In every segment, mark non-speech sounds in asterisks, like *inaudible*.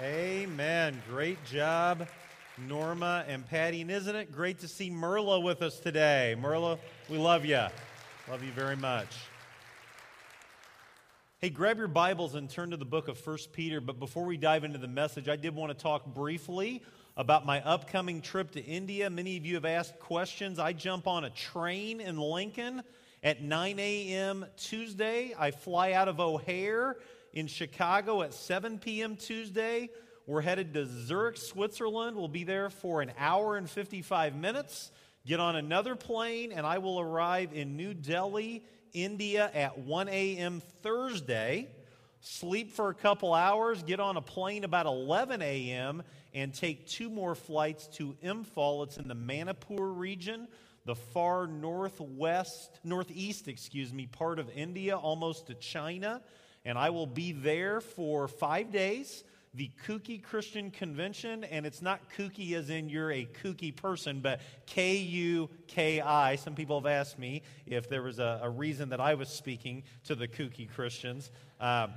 Amen. Great job, Norma and Patty. And isn't it great to see Merla with us today? Merla, we love you. Love you very much. Hey, grab your Bibles and turn to the book of 1 Peter. But before we dive into the message, I did want to talk briefly about my upcoming trip to India. Many of you have asked questions. I jump on a train in Lincoln at 9 a.m. Tuesday. I fly out of O'Hare in Chicago at 7 p.m. Tuesday. We're headed to Zurich, Switzerland. We'll be there for an hour and 55 minutes. Get on another plane, and I will arrive in New Delhi, India at 1 a.m. Thursday. Sleep for a couple hours, get on a plane about 11 a.m., and take two more flights to Imphal. It's in the Manipur region, the far northwest, northeast, excuse me, part of India, almost to China and I will be there for five days. The Kuki Christian Convention, and it's not kooky as in you're a kooky person, but K U K I. Some people have asked me if there was a, a, reason that I was speaking to the kooky Christians. Um,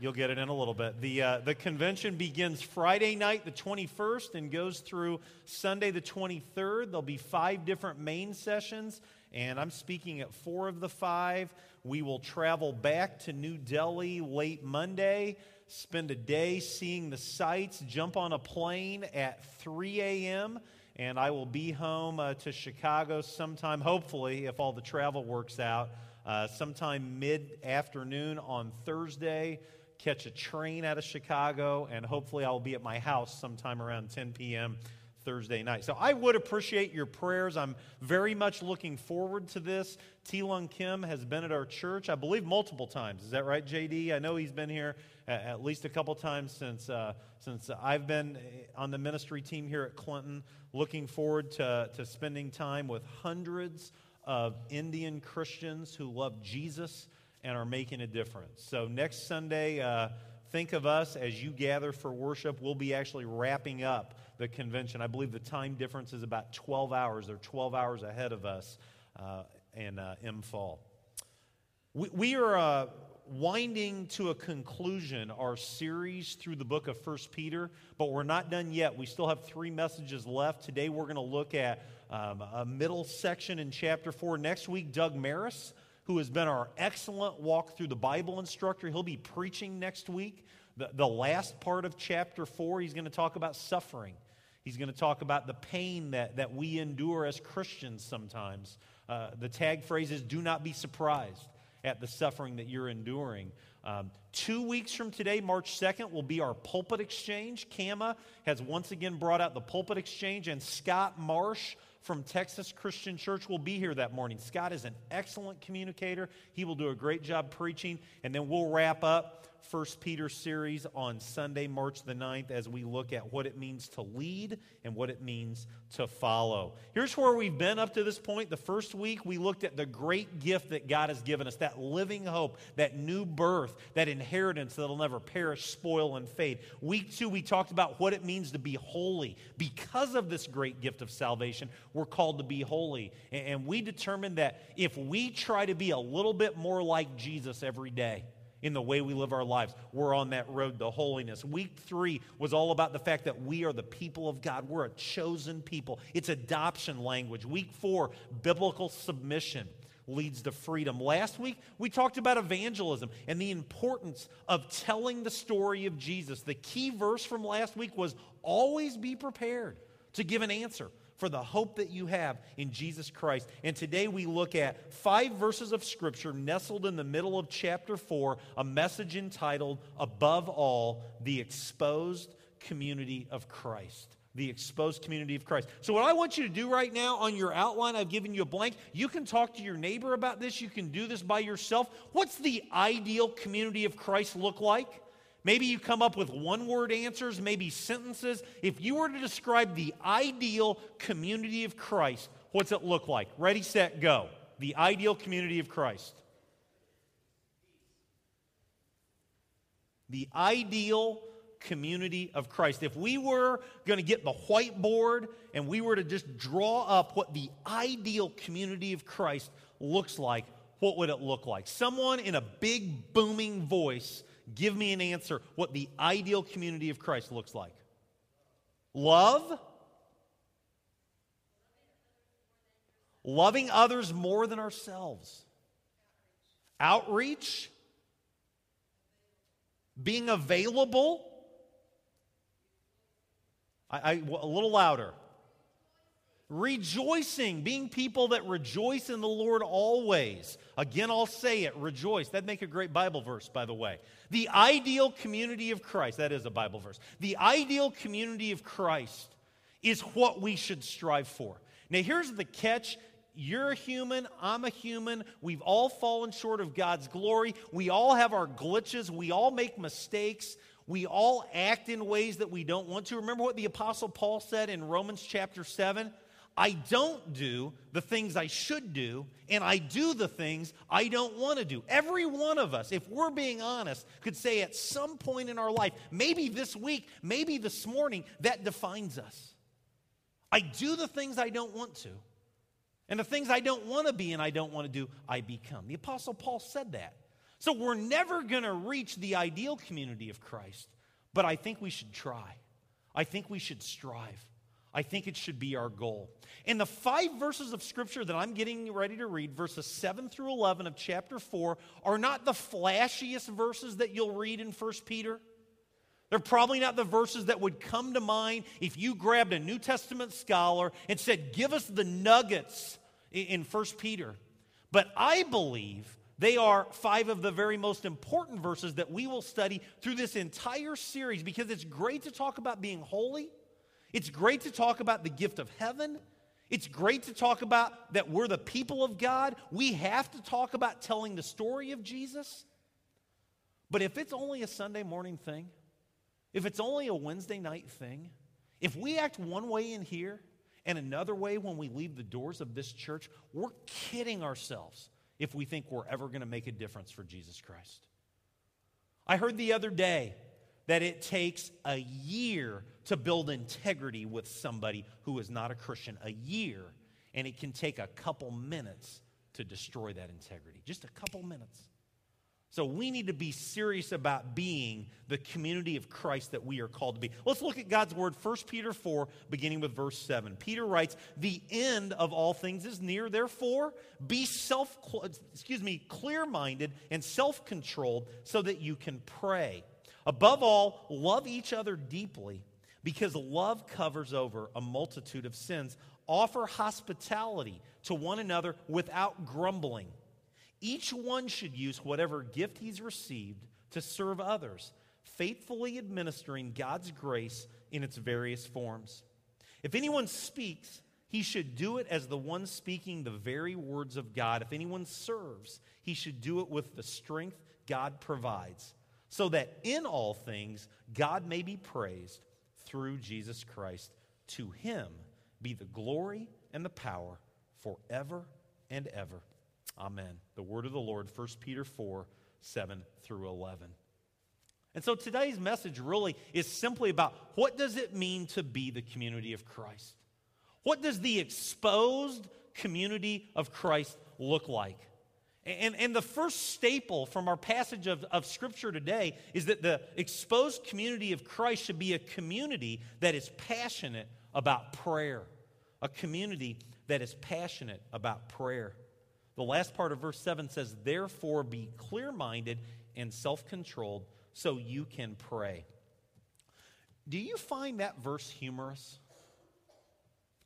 You'll get it in a little bit. The, uh, the convention begins Friday night, the 21st, and goes through Sunday, the 23rd. There'll be five different main sessions, and I'm speaking at four of the five. We will travel back to New Delhi late Monday, spend a day seeing the sights, jump on a plane at 3 a.m., and I will be home uh, to Chicago sometime, hopefully, if all the travel works out, uh, sometime mid afternoon on Thursday. Catch a train out of Chicago, and hopefully, I'll be at my house sometime around 10 p.m. Thursday night. So I would appreciate your prayers. I'm very much looking forward to this. T. Lunkim has been at our church, I believe, multiple times. Is that right, JD? I know he's been here at least a couple times since, uh, since I've been on the ministry team here at Clinton. Looking forward to, to spending time with hundreds of Indian Christians who love Jesus and are making a difference. So next Sunday, uh, think of us as you gather for worship. We'll be actually wrapping up the convention. I believe the time difference is about 12 hours. They're 12 hours ahead of us uh, in uh, Imphal. We, we are uh, winding to a conclusion our series through the book of First Peter, but we're not done yet. We still have three messages left. Today we're going to look at um, a middle section in chapter 4. Next week, Doug Maris who has been our excellent walk through the Bible instructor. He'll be preaching next week. The, the last part of chapter 4, he's going to talk about suffering. He's going to talk about the pain that, that we endure as Christians sometimes. Uh, the tag phrase is do not be surprised at the suffering that you're enduring. Um, two weeks from today, March 2nd, will be our pulpit exchange. Kama has once again brought out the pulpit exchange, and Scott Marsh from Texas Christian Church will be here that morning. Scott is an excellent communicator. He will do a great job preaching, and then we'll wrap up First Peter series on Sunday, March the 9th, as we look at what it means to lead and what it means to follow. Here's where we've been up to this point. The first week, we looked at the great gift that God has given us that living hope, that new birth, that inheritance that'll never perish, spoil, and fade. Week two, we talked about what it means to be holy. Because of this great gift of salvation, we're called to be holy. And we determined that if we try to be a little bit more like Jesus every day, in the way we live our lives. We're on that road to holiness. Week three was all about the fact that we are the people of God. We're a chosen people. It's adoption language. Week four, biblical submission leads to freedom. Last week, we talked about evangelism and the importance of telling the story of Jesus. The key verse from last week was always be prepared to give an answer for the hope that you have in Jesus Christ. And today we look at five verses of Scripture nestled in the middle of chapter 4, a message entitled, Above All, the Exposed Community of Christ the exposed community of Christ. So, what I want you to do right now on your outline, I've given you a blank. You can talk to your neighbor about this. You can do this by yourself. What's the ideal community of Christ look like? Maybe you come up with one word answers, maybe sentences. If you were to describe the ideal community of Christ, what's it look like? Ready, set, go. The ideal community of Christ. The ideal community of Christ. If we were going to get the whiteboard and we were to just draw up what the ideal community of Christ looks like, what would it look like? Someone in a big booming voice give me an answer what the ideal community of Christ looks like. Love, loving others more than ourselves, outreach, being available. I, I, a little louder. Rejoicing, being people that rejoice in the Lord always. Again, I'll say it rejoice. That'd make a great Bible verse, by the way. The ideal community of Christ, that is a Bible verse. The ideal community of Christ is what we should strive for. Now, here's the catch you're a human, I'm a human. We've all fallen short of God's glory. We all have our glitches. We all make mistakes. We all act in ways that we don't want to. Remember what the Apostle Paul said in Romans chapter 7? I don't do the things I should do, and I do the things I don't want to do. Every one of us, if we're being honest, could say at some point in our life, maybe this week, maybe this morning, that defines us. I do the things I don't want to. And the things I don't want to be and I don't want to do, I become. The Apostle Paul said that. So we're never going to reach the ideal community of Christ, but I think we should try. I think we should strive. I think it should be our goal. And the five verses of Scripture that I'm getting ready to read, verses 7 through 11 of chapter 4, are not the flashiest verses that you'll read in 1 Peter. They're probably not the verses that would come to mind if you grabbed a New Testament scholar and said, Give us the nuggets in 1 Peter. But I believe they are five of the very most important verses that we will study through this entire series because it's great to talk about being holy. It's great to talk about the gift of heaven. It's great to talk about that we're the people of God. We have to talk about telling the story of Jesus. But if it's only a Sunday morning thing, if it's only a Wednesday night thing, if we act one way in here and another way when we leave the doors of this church, we're kidding ourselves if we think we're ever going to make a difference for Jesus Christ. I heard the other day that it takes a year to build integrity with somebody who is not a Christian. A year, and it can take a couple minutes to destroy that integrity. Just a couple minutes. So we need to be serious about being the community of Christ that we are called to be. Let's look at God's word, 1 Peter 4, beginning with verse 7. Peter writes, "The end of all things is near, therefore be self excuse me, clear-minded and self-controlled so that you can pray. Above all, love each other deeply, because love covers over a multitude of sins. Offer hospitality to one another without grumbling." Each one should use whatever gift he's received to serve others, faithfully administering God's grace in its various forms. If anyone speaks, he should do it as the one speaking the very words of God. If anyone serves, he should do it with the strength God provides, so that in all things God may be praised through Jesus Christ. To him be the glory and the power forever and ever. Amen. The word of the Lord, 1 Peter 4 7 through 11. And so today's message really is simply about what does it mean to be the community of Christ? What does the exposed community of Christ look like? And, and the first staple from our passage of, of Scripture today is that the exposed community of Christ should be a community that is passionate about prayer. A community that is passionate about prayer. The last part of verse 7 says, Therefore be clear minded and self controlled so you can pray. Do you find that verse humorous?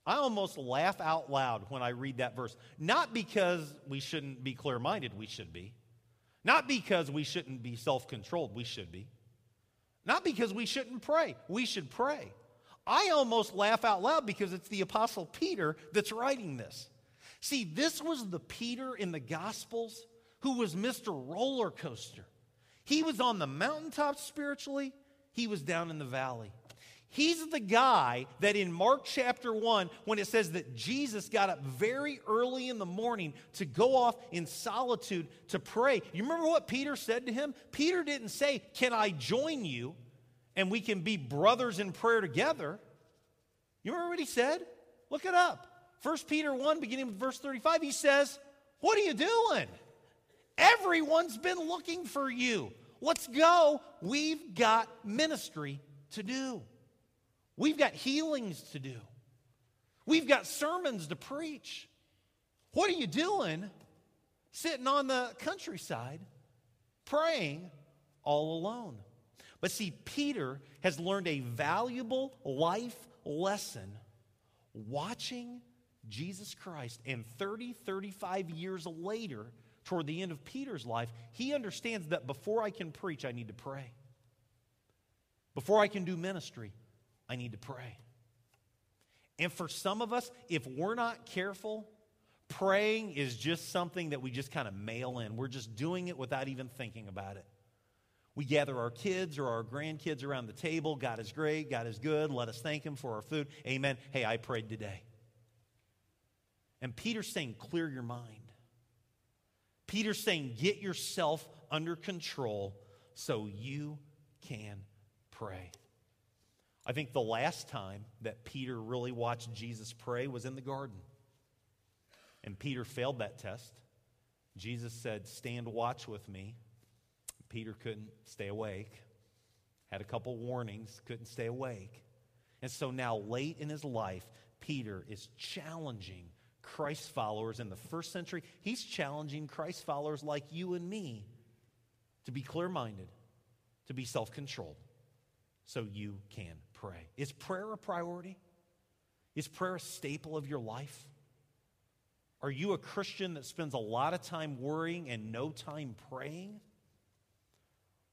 I almost laugh out loud when I read that verse. Not because we shouldn't be clear minded, we should be. Not because we shouldn't be self controlled, we should be. Not because we shouldn't pray, we should pray. I almost laugh out loud because it's the Apostle Peter that's writing this. See, this was the Peter in the Gospels who was Mr. Roller Coaster. He was on the mountaintop spiritually, he was down in the valley. He's the guy that in Mark chapter 1, when it says that Jesus got up very early in the morning to go off in solitude to pray, you remember what Peter said to him? Peter didn't say, Can I join you and we can be brothers in prayer together? You remember what he said? Look it up. 1 Peter 1, beginning with verse 35, he says, What are you doing? Everyone's been looking for you. Let's go. We've got ministry to do. We've got healings to do. We've got sermons to preach. What are you doing sitting on the countryside praying all alone? But see, Peter has learned a valuable life lesson watching Jesus Christ. And 30, 35 years later, toward the end of Peter's life, he understands that before I can preach, I need to pray. Before I can do ministry, I need to pray. And for some of us, if we're not careful, praying is just something that we just kind of mail in. We're just doing it without even thinking about it. We gather our kids or our grandkids around the table. God is great. God is good. Let us thank Him for our food. Amen. Hey, I prayed today. And Peter's saying, clear your mind. Peter's saying, get yourself under control so you can pray. I think the last time that Peter really watched Jesus pray was in the garden. And Peter failed that test. Jesus said, Stand watch with me. Peter couldn't stay awake, had a couple warnings, couldn't stay awake. And so now, late in his life, Peter is challenging Christ followers in the first century. He's challenging Christ followers like you and me to be clear minded, to be self controlled, so you can pray. Is prayer a priority? Is prayer a staple of your life? Are you a Christian that spends a lot of time worrying and no time praying?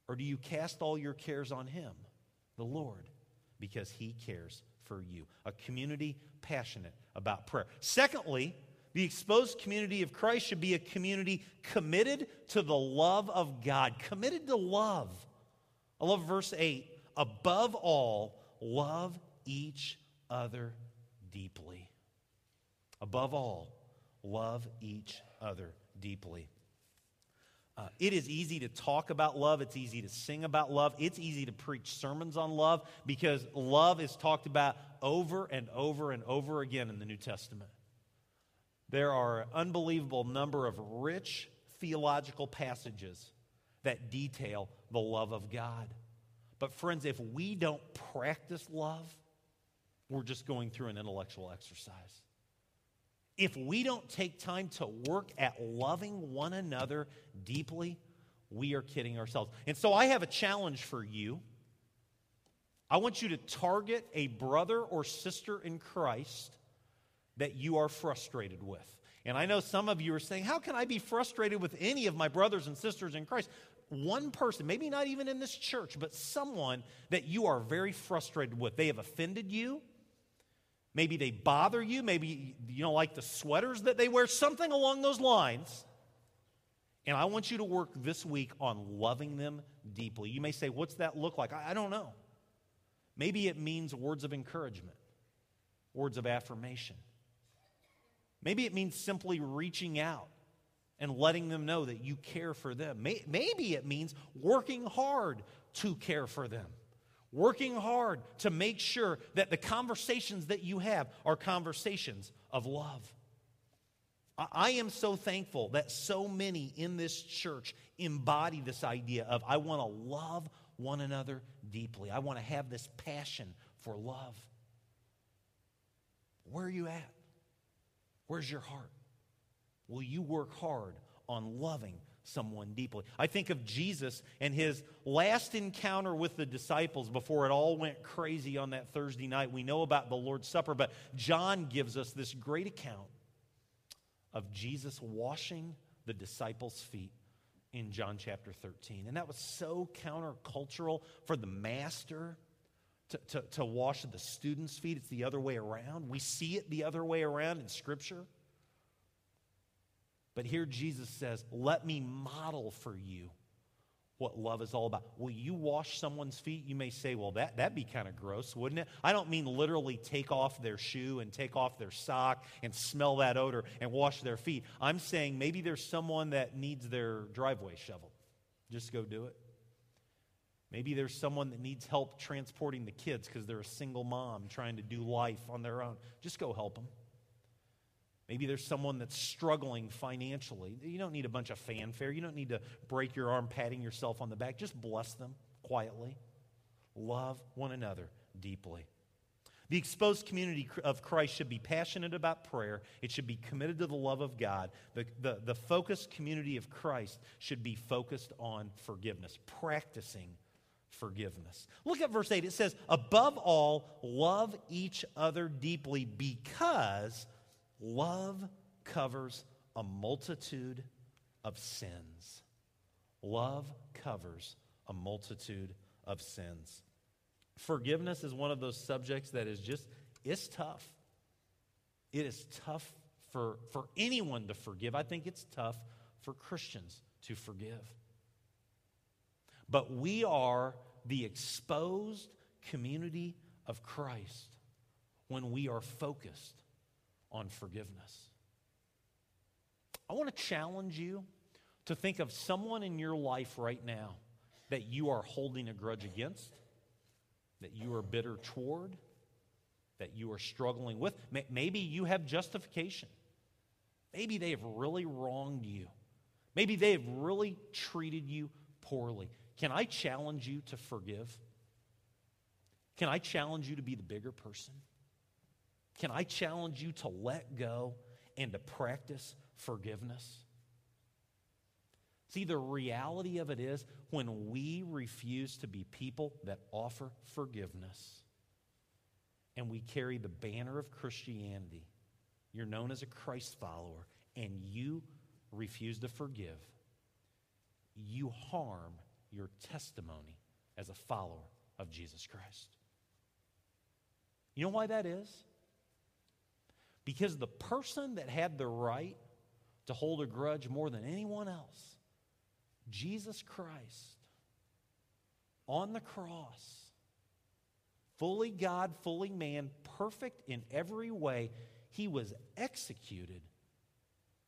Or do you cast all your cares on Him, the Lord, because He cares for you? A community passionate about prayer. Secondly, the exposed community of Christ should be a community committed to the love of God, committed to love. I love verse 8. Above all, love each other deeply. Above all, love each other deeply. Uh, it is easy to talk about love. It's easy to sing about love. It's easy to preach sermons on love because love is talked about over and over and over again in the New Testament. There are an unbelievable number of rich theological passages that detail the love of God. But, friends, if we don't practice love, we're just going through an intellectual exercise if we don't take time to work at loving one another deeply, we are kidding ourselves. And so I have a challenge for you. I want you to target a brother or sister in Christ that you are frustrated with. And I know some of you are saying, How can I be frustrated with any of my brothers and sisters in Christ? One person, maybe not even in this church, but someone that you are very frustrated with. They have offended you. Maybe they bother you. Maybe you don't like the sweaters that they wear, something along those lines. And I want you to work this week on loving them deeply. You may say, What's that look like? I, I don't know. Maybe it means words of encouragement, words of affirmation. Maybe it means simply reaching out and letting them know that you care for them. Maybe it means working hard to care for them working hard to make sure that the conversations that you have are conversations of love. I am so thankful that so many in this church embody this idea of I want to love one another deeply. I want to have this passion for love. Where are you at? Where's your heart? Will you work hard on loving someone deeply. I think of Jesus and his last encounter with the disciples before it all went crazy on that Thursday night. We know about the Lord's Supper, but John gives us this great account of Jesus washing the disciples' feet in John chapter 13. And that was so countercultural for the master. To, to, to wash the students' feet. It's the other way around. We see it the other way around in Scripture. But here Jesus says, Let me model for you what love is all about. Will you wash someone's feet? You may say, Well, that, that'd be kind of gross, wouldn't it? I don't mean literally take off their shoe and take off their sock and smell that odor and wash their feet. I'm saying maybe there's someone that needs their driveway shoveled. Just go do it. Maybe there's someone that needs help transporting the kids because they're a single mom trying to do life on their own. Just go help them. Maybe there's someone that's struggling financially. You don't need a bunch of fanfare. You don't need to break your arm patting yourself on the back. Just bless them quietly. Love one another deeply. The exposed community of Christ should be passionate about prayer. It should be committed to the love of God. The, the, the focused community of Christ should be focused on forgiveness, practicing forgiveness. Look at verse 8. It says, Above all, love each other deeply because love covers a multitude of sins. Love covers a multitude of sins. Forgiveness is one of those subjects that is just, it's tough. It is tough for, for anyone to forgive. I think it's tough for Christians to forgive. But we are the exposed community of Christ when we are focused on forgiveness. I want to challenge you to think of someone in your life right now that you are holding a grudge against that you are bitter toward, that you are struggling with. Maybe you have justification. Maybe they have really wronged you. Maybe they have really treated you poorly. Can I challenge you to forgive? Can I challenge you to be the bigger person? Can I challenge you to let go and to practice forgiveness? See, the reality of it is when we refuse to be people that offer forgiveness and we carry the banner of Christianity, you're known as a Christ follower, and you refuse to forgive, you harm your testimony as a follower of Jesus Christ. You know why that is? Because the person that had the right to hold a grudge more than anyone else Jesus Christ on the cross, fully God, fully man, perfect in every way, he was executed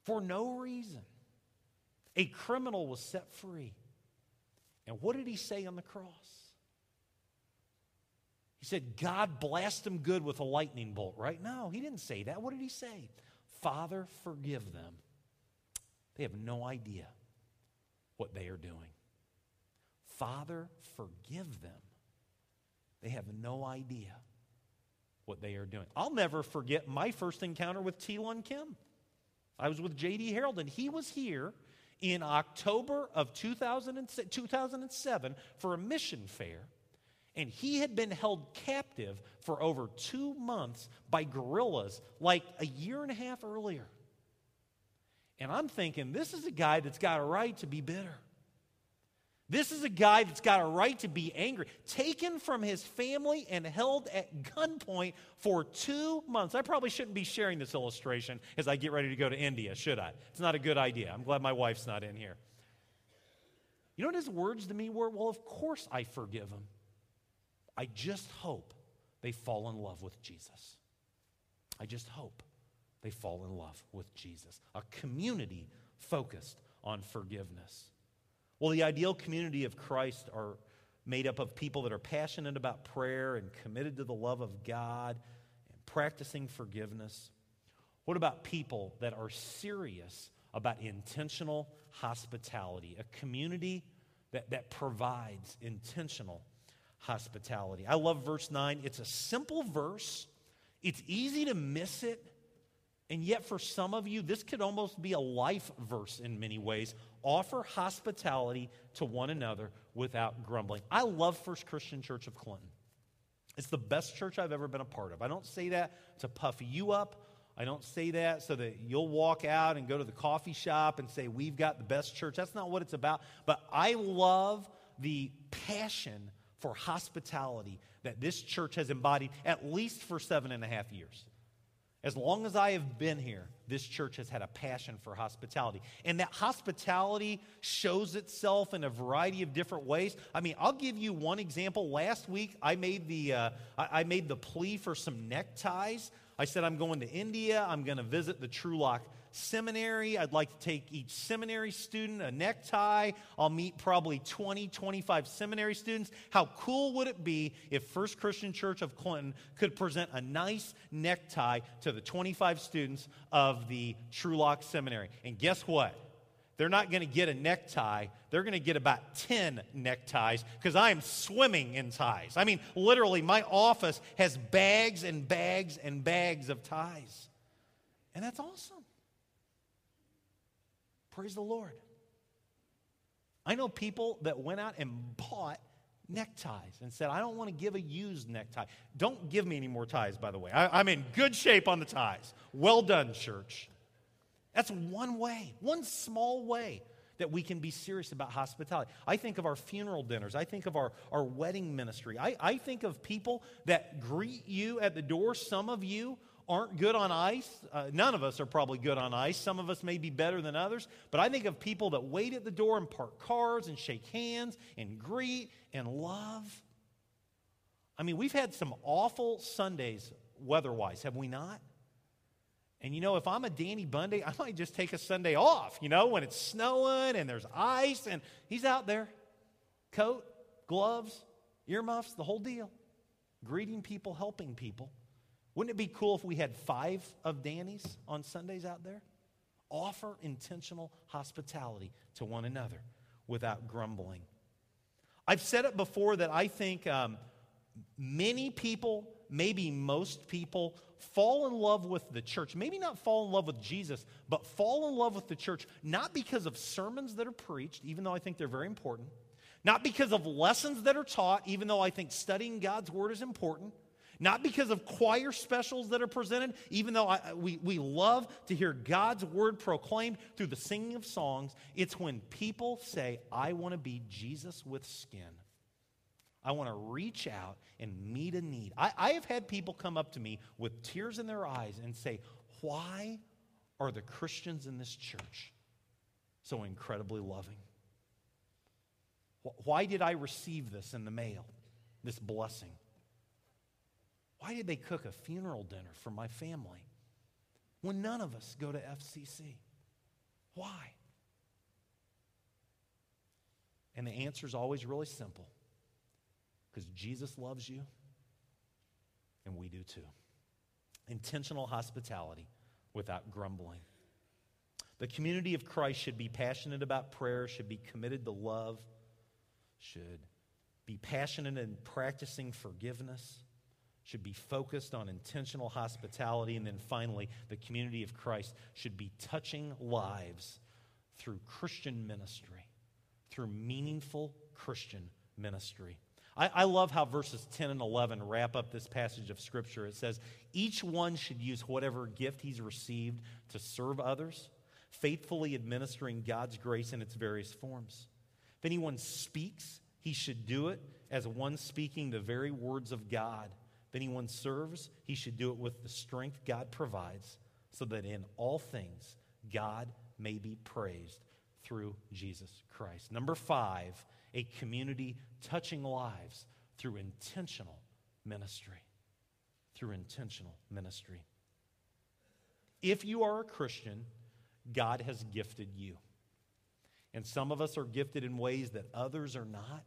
for no reason. A criminal was set free. And what did he say on the cross? He said, God blast them good with a lightning bolt, right? No, he didn't say that. What did he say? Father, forgive them. They have no idea what they are doing. Father, forgive them. They have no idea what they are doing. I'll never forget my first encounter with T. Lunkim. I was with J.D. Harold, and he was here in October of 2007 for a mission fair. And he had been held captive for over two months by guerrillas like a year and a half earlier. And I'm thinking, this is a guy that's got a right to be bitter. This is a guy that's got a right to be angry, taken from his family and held at gunpoint for two months. I probably shouldn't be sharing this illustration as I get ready to go to India, should I? It's not a good idea. I'm glad my wife's not in here. You know what his words to me were? Well, of course I forgive him. I just hope they fall in love with Jesus. I just hope they fall in love with Jesus. A community focused on forgiveness. Well, the ideal community of Christ are made up of people that are passionate about prayer and committed to the love of God and practicing forgiveness. What about people that are serious about intentional hospitality? A community that, that provides intentional hospitality. I love verse 9. It's a simple verse, it's easy to miss it. And yet, for some of you, this could almost be a life verse in many ways. Offer hospitality to one another without grumbling. I love First Christian Church of Clinton. It's the best church I've ever been a part of. I don't say that to puff you up. I don't say that so that you'll walk out and go to the coffee shop and say, We've got the best church. That's not what it's about. But I love the passion for hospitality that this church has embodied at least for seven and a half years. As long as I have been here, this church has had a passion for hospitality. And that hospitality shows itself in a variety of different ways. I mean, I'll give you one example. Last week, I made the, uh, I made the plea for some neckties. I said, I'm going to India. I'm going to visit the Trulock seminary. I'd like to take each seminary student a necktie. I'll meet probably 20, 25 seminary students. How cool would it be if First Christian Church of Clinton could present a nice necktie to the 25 students of the Trulock Seminary? And guess what? They're not going to get a necktie. They're going to get about 10 neckties because I am swimming in ties. I mean, literally, my office has bags and bags and bags of ties. And that's awesome. Praise the Lord. I know people that went out and bought neckties and said, I don't want to give a used necktie. Don't give me any more ties, by the way. I, am in good shape on the ties. Well done, church. That's one way, one small way that we can be serious about hospitality. I think of our funeral dinners. I think of our, our wedding ministry. I, I think of people that greet you at the door. Some of you aren't good on ice. Uh, none of us are probably good on ice. Some of us may be better than others. But I think of people that wait at the door and park cars and shake hands and greet and love. I mean, we've had some awful Sundays weather wise, have we not? And you know, if I'm a Danny Bundy, *laughs* I might just take a Sunday off, you know, when it's snowing and there's ice and he's out there. Coat, gloves, earmuffs, the whole deal. Greeting people, helping people. Wouldn't it be cool if we had five of Danny's on Sundays out there? Offer intentional hospitality to one another without grumbling. I've said it before that I think um, many people, maybe most people, fall in love with the church. Maybe not fall in love with Jesus, but fall in love with the church, not because of sermons that are preached, even though I think they're very important, not because of lessons that are taught, even though I think studying God's word is important. Not because of choir specials that are presented, even though I, we, we love to hear God's word proclaimed through the singing of songs. It's when people say, I want to be Jesus with skin. I want to reach out and meet a need. I, I have had people come up to me with tears in their eyes and say, Why are the Christians in this church so incredibly loving? Why did I receive this in the mail, this blessing? Why did they cook a funeral dinner for my family when none of us go to FCC? Why? And the answer is always really simple because Jesus loves you, and we do too. Intentional hospitality without grumbling. The community of Christ should be passionate about prayer, should be committed to love, should be passionate in practicing forgiveness, should be focused on intentional hospitality. And then finally, the community of Christ should be touching lives through Christian ministry, through meaningful Christian ministry. I, I, love how verses 10 and 11 wrap up this passage of Scripture. It says, Each one should use whatever gift he's received to serve others, faithfully administering God's grace in its various forms. If anyone speaks, he should do it as one speaking the very words of God. If anyone serves, he should do it with the strength God provides, so that in all things God may be praised through Jesus Christ. Number five, a community touching lives through intentional ministry. Through intentional ministry. If you are a Christian, God has gifted you. And some of us are gifted in ways that others are not.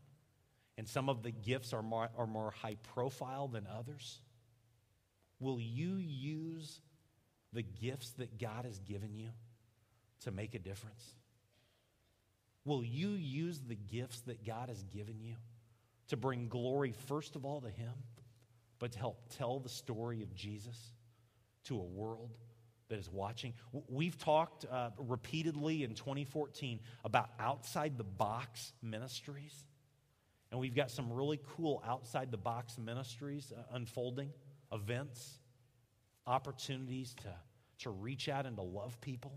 And some of the gifts are more, are more high profile than others. Will you use the gifts that God has given you to make a difference? Will you use the gifts that God has given you to bring glory, first of all, to Him, but to help tell the story of Jesus to a world that is watching? We've talked uh, repeatedly in 2014 about outside the box ministries. And we've got some really cool outside the box ministries uh, unfolding, events, opportunities to, to reach out and to love people.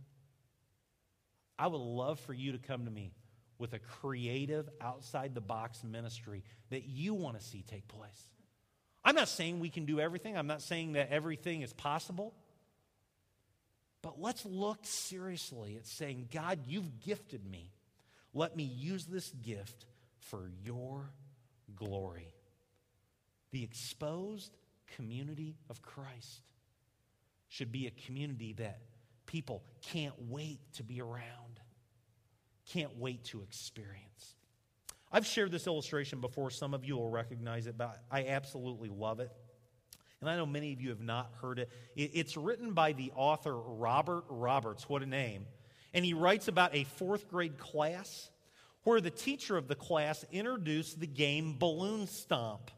I would love for you to come to me with a creative, outside the box ministry that you want to see take place. I'm not saying we can do everything, I'm not saying that everything is possible. But let's look seriously at saying, God, you've gifted me. Let me use this gift for your glory. The exposed community of Christ should be a community that people can't wait to be around, can't wait to experience. I've shared this illustration before. Some of you will recognize it, but I absolutely love it. And I know many of you have not heard it. It's written by the author Robert Roberts. What a name. And he writes about a fourth grade class where the teacher of the class introduced the game Balloon Stomp.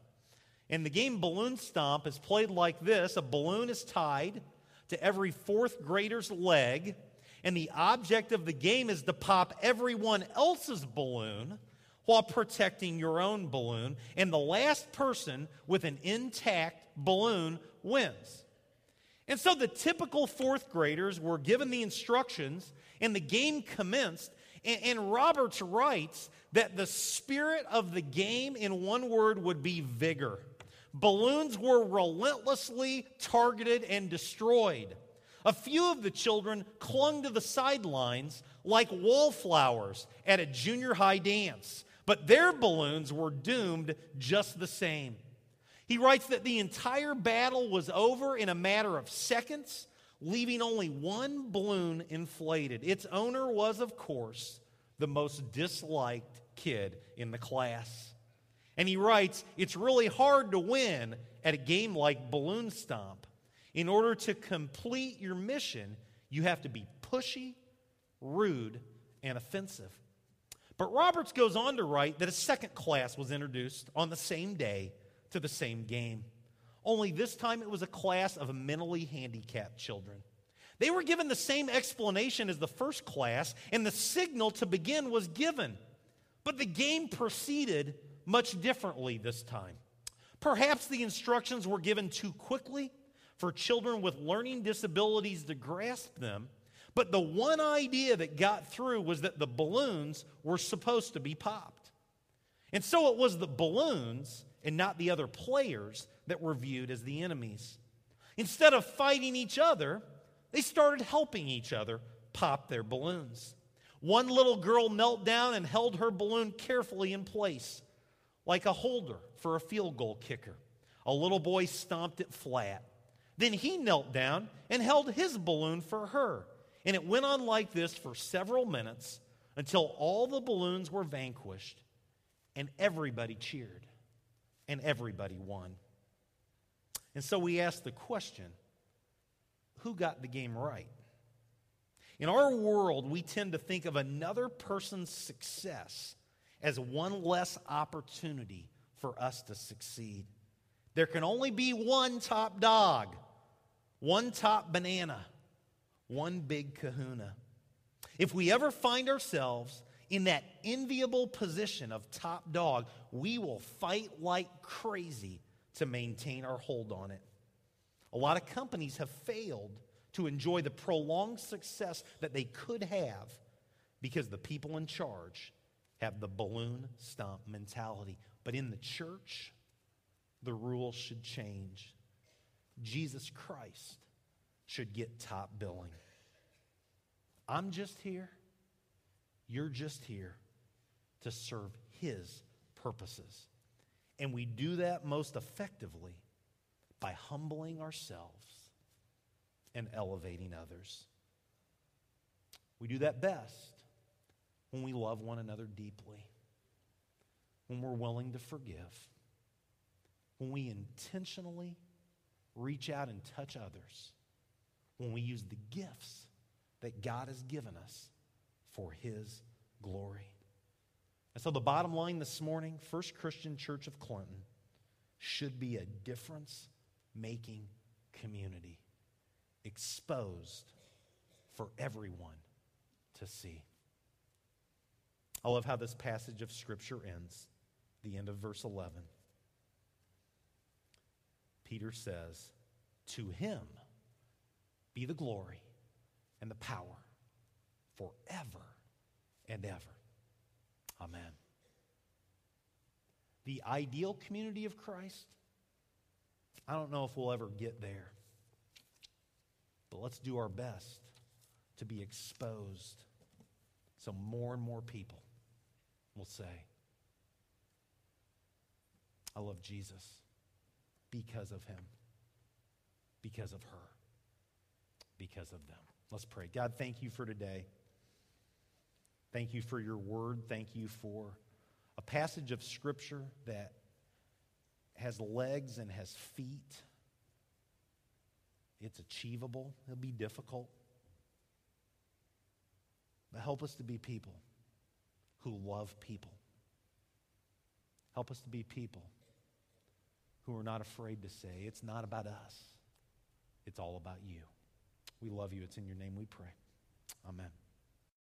And the game Balloon Stomp is played like this a balloon is tied to every fourth grader's leg, and the object of the game is to pop everyone else's balloon while protecting your own balloon. And the last person with an intact balloon wins. And so the typical fourth graders were given the instructions, and the game commenced. And, and, Roberts writes that the spirit of the game, in one word, would be vigor. Balloons were relentlessly targeted and destroyed. A few of the children clung to the sidelines like wallflowers at a junior high dance, but their balloons were doomed just the same. He writes that the entire battle was over in a matter of seconds, leaving only one balloon inflated. Its owner was, of course, the most disliked kid in the class. And he writes, It's really hard to win at a game like Balloon Stomp. In order to complete your mission, you have to be pushy, rude, and offensive. But Roberts goes on to write that a second class was introduced on the same day to the same game. Only this time it was a class of mentally handicapped children. They were given the same explanation as the first class, and the signal to begin was given. But the game proceeded much differently this time. Perhaps the instructions were given too quickly for children with learning disabilities to grasp them, but the one idea that got through was that the balloons were supposed to be popped. And so it was the balloons and not the other players that were viewed as the enemies. Instead of fighting each other, they started helping each other pop their balloons. One little girl knelt down and held her balloon carefully in place, like a holder for a field goal kicker. A little boy stomped it flat. Then he knelt down and held his balloon for her. And it went on like this for several minutes until all the balloons were vanquished and everybody cheered and everybody won. And so we ask the question who got the game right? In our world, we tend to think of another person's success as one less opportunity for us to succeed. There can only be one top dog, one top banana, one big kahuna. If we ever find ourselves in that enviable position of top dog, we will fight like crazy to maintain our hold on it. A lot of companies have failed to enjoy the prolonged success that they could have because the people in charge have the balloon stomp mentality. But in the church, the rules should change. Jesus Christ should get top billing. I'm just here you're just here to serve His purposes. And we do that most effectively by humbling ourselves and elevating others. We do that best when we love one another deeply, when we're willing to forgive, when we intentionally reach out and touch others, when we use the gifts that God has given us for His glory. And so, the bottom line this morning First Christian Church of Clinton should be a difference making community, exposed for everyone to see. I love how this passage of Scripture ends, the end of verse 11. Peter says, To him be the glory and the power forever and ever. Amen. The ideal community of Christ, I don't know if we'll ever get there, but let's do our best to be exposed so more and more people will say, I love Jesus because of him, because of her, because of them. Let's pray. God, thank you for today. Thank you for your word. Thank you for a passage of Scripture that has legs and has feet. It's achievable, it'll be difficult. But help us to be people who love people. Help us to be people who are not afraid to say, it's not about us, it's all about you. We love you. It's in your name we pray. Amen.